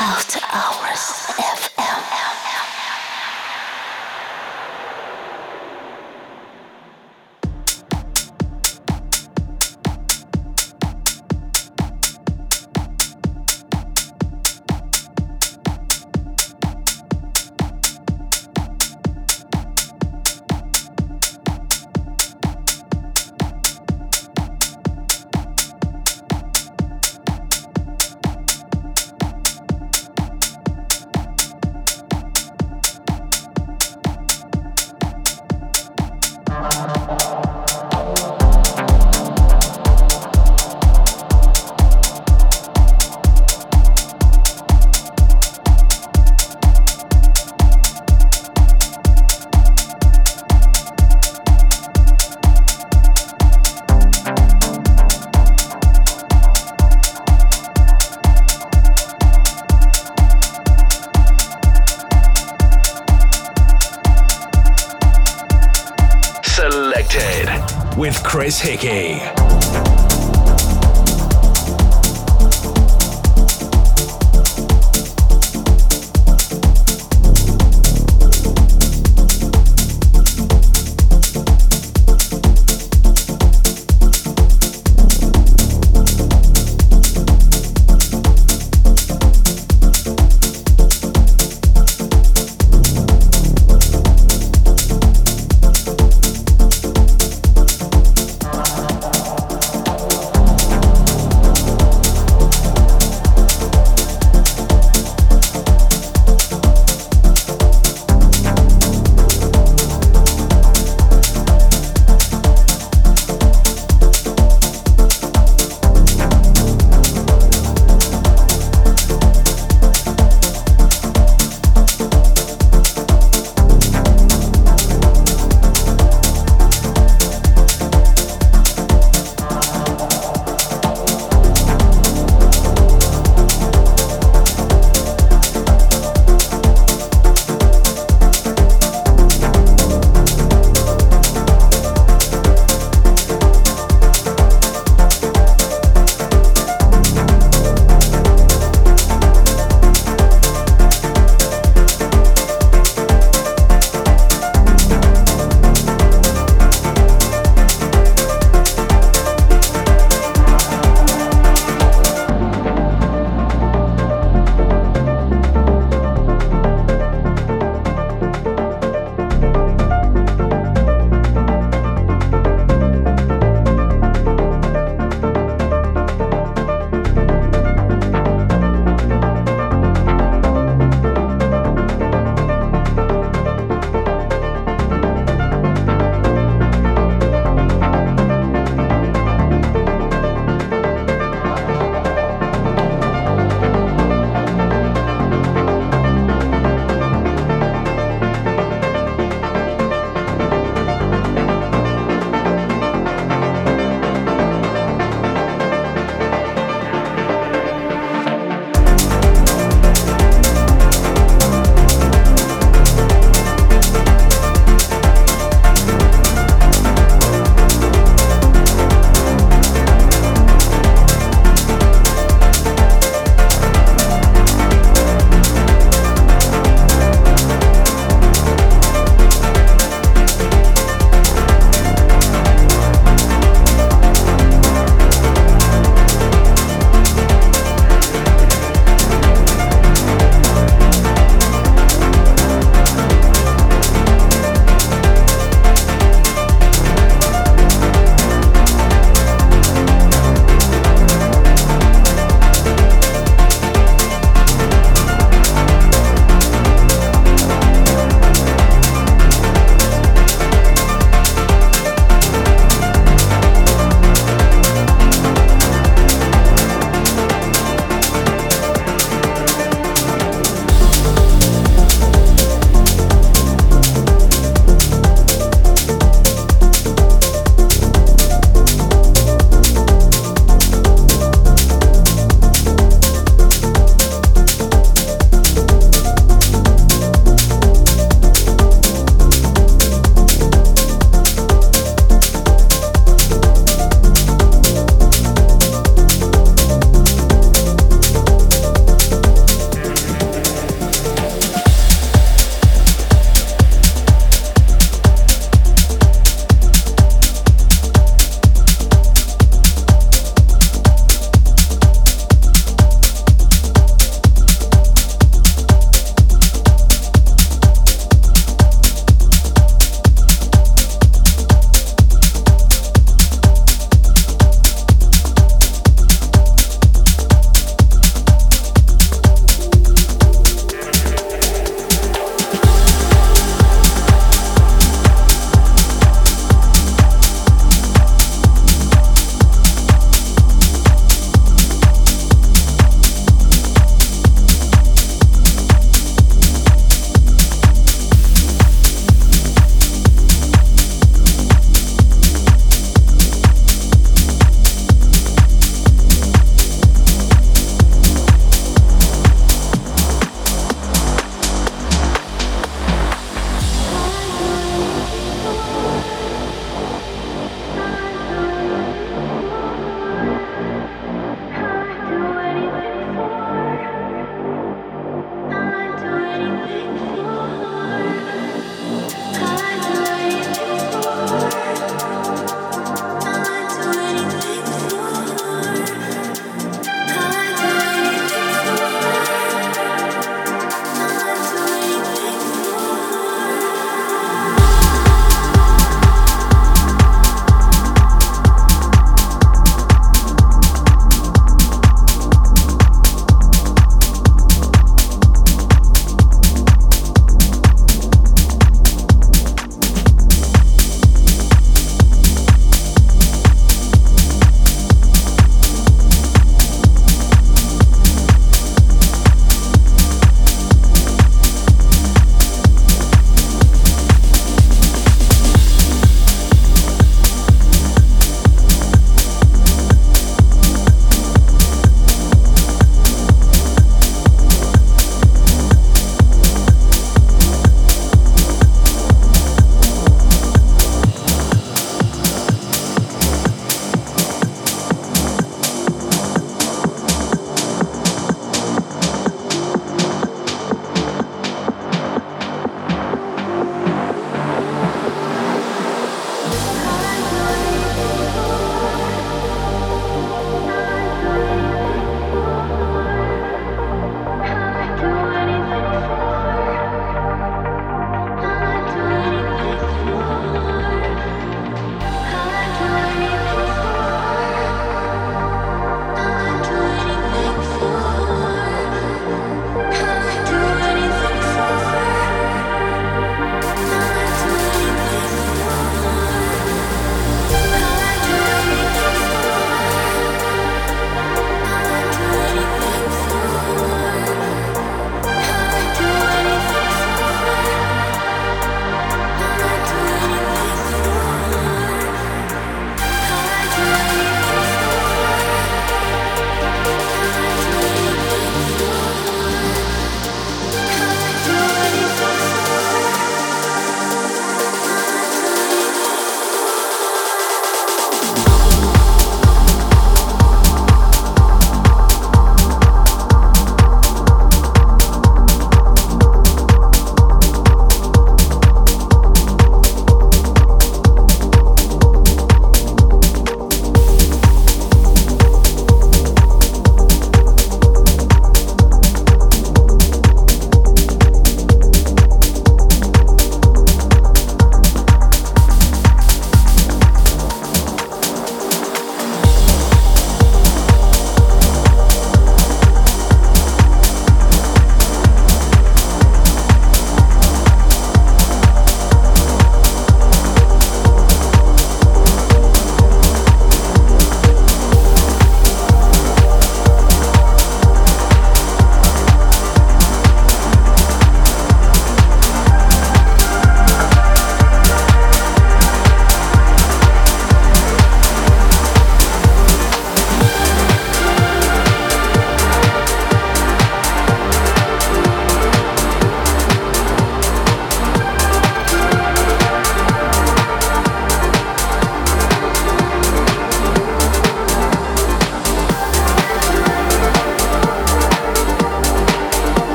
Chris Hickey.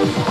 Bye.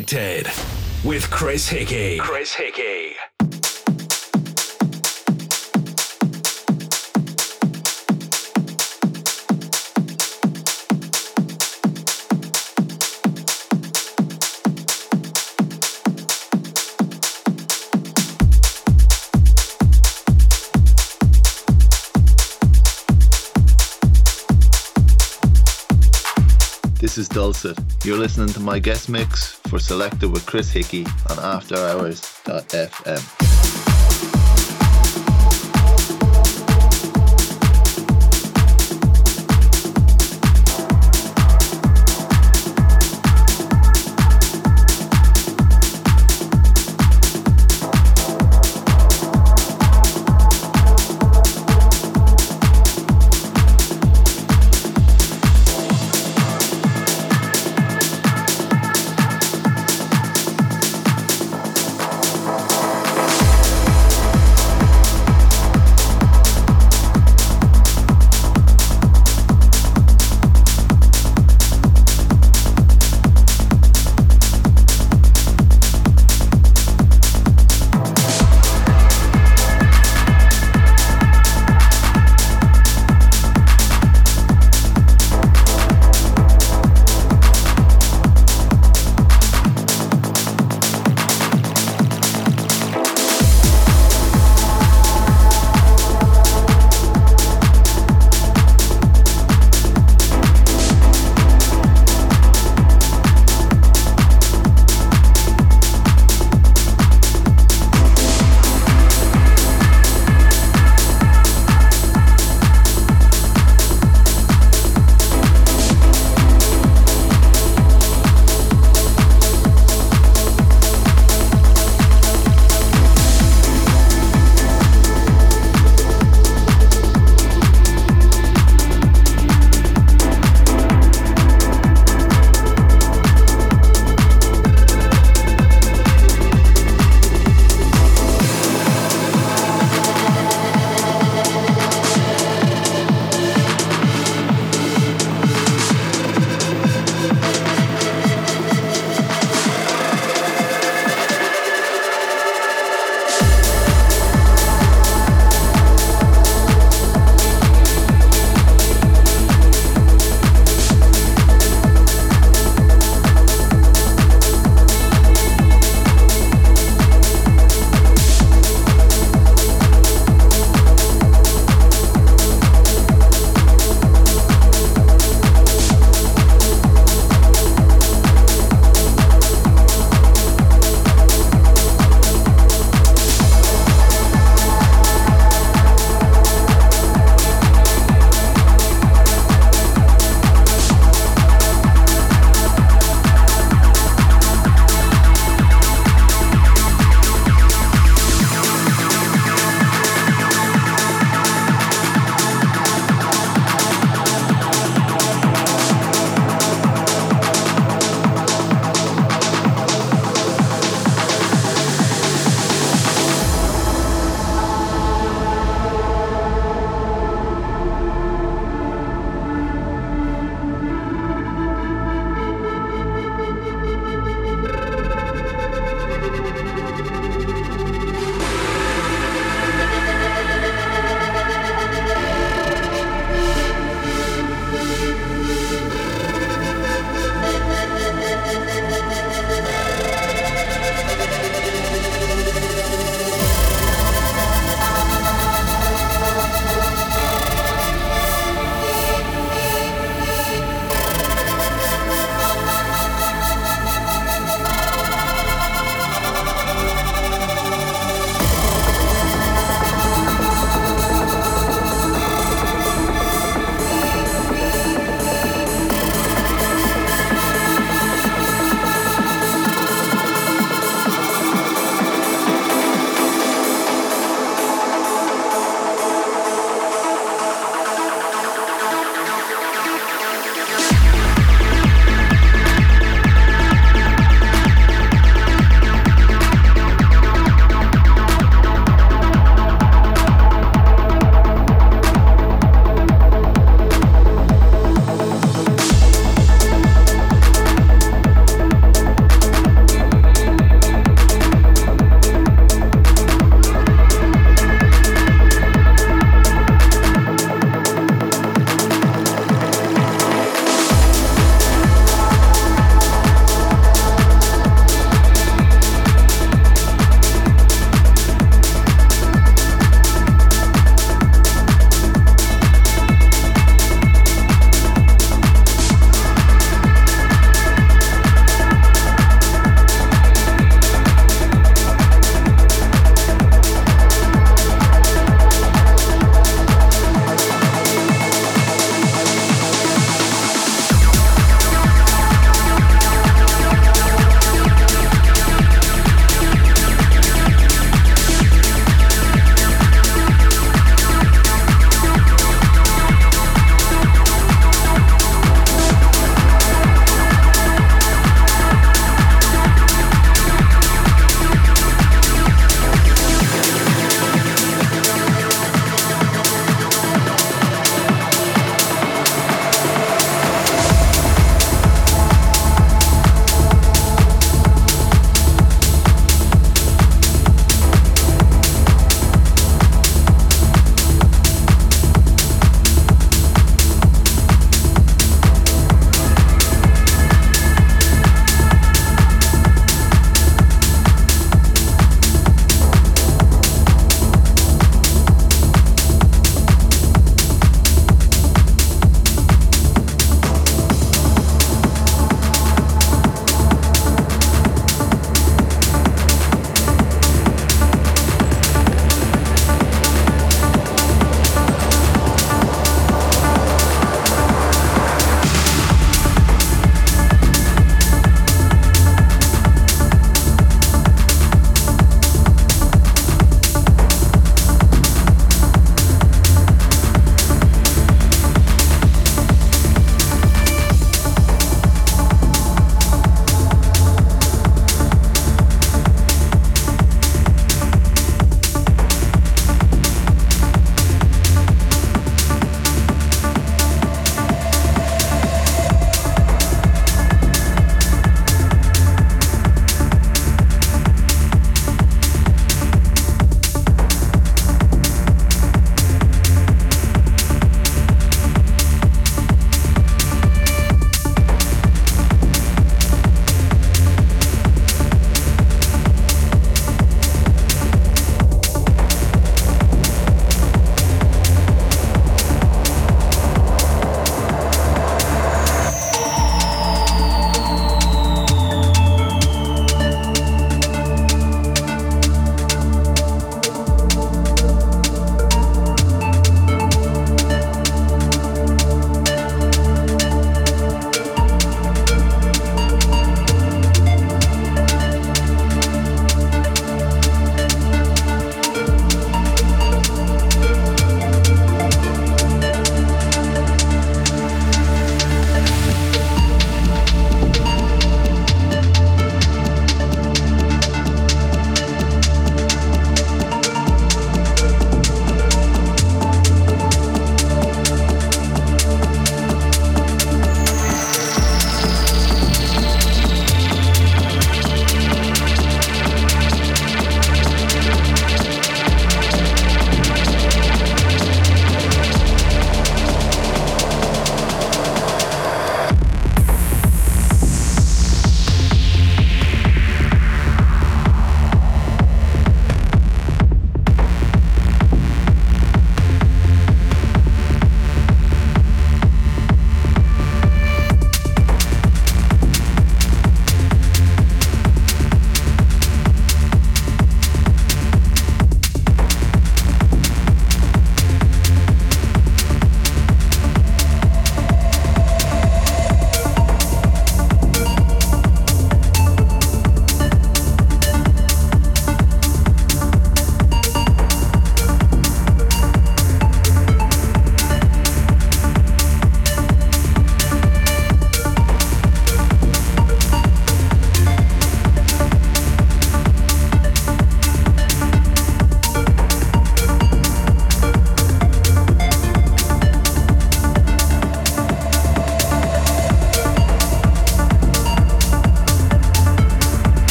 Selected with Chris Hickey. Chris Hickey. This is Dulcet. You're listening to my guest mix for Selected with Chris Hickey on AfterHours.fm.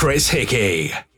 Chris Hickey.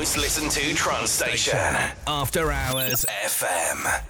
Most listened to trance station. After Hours FM.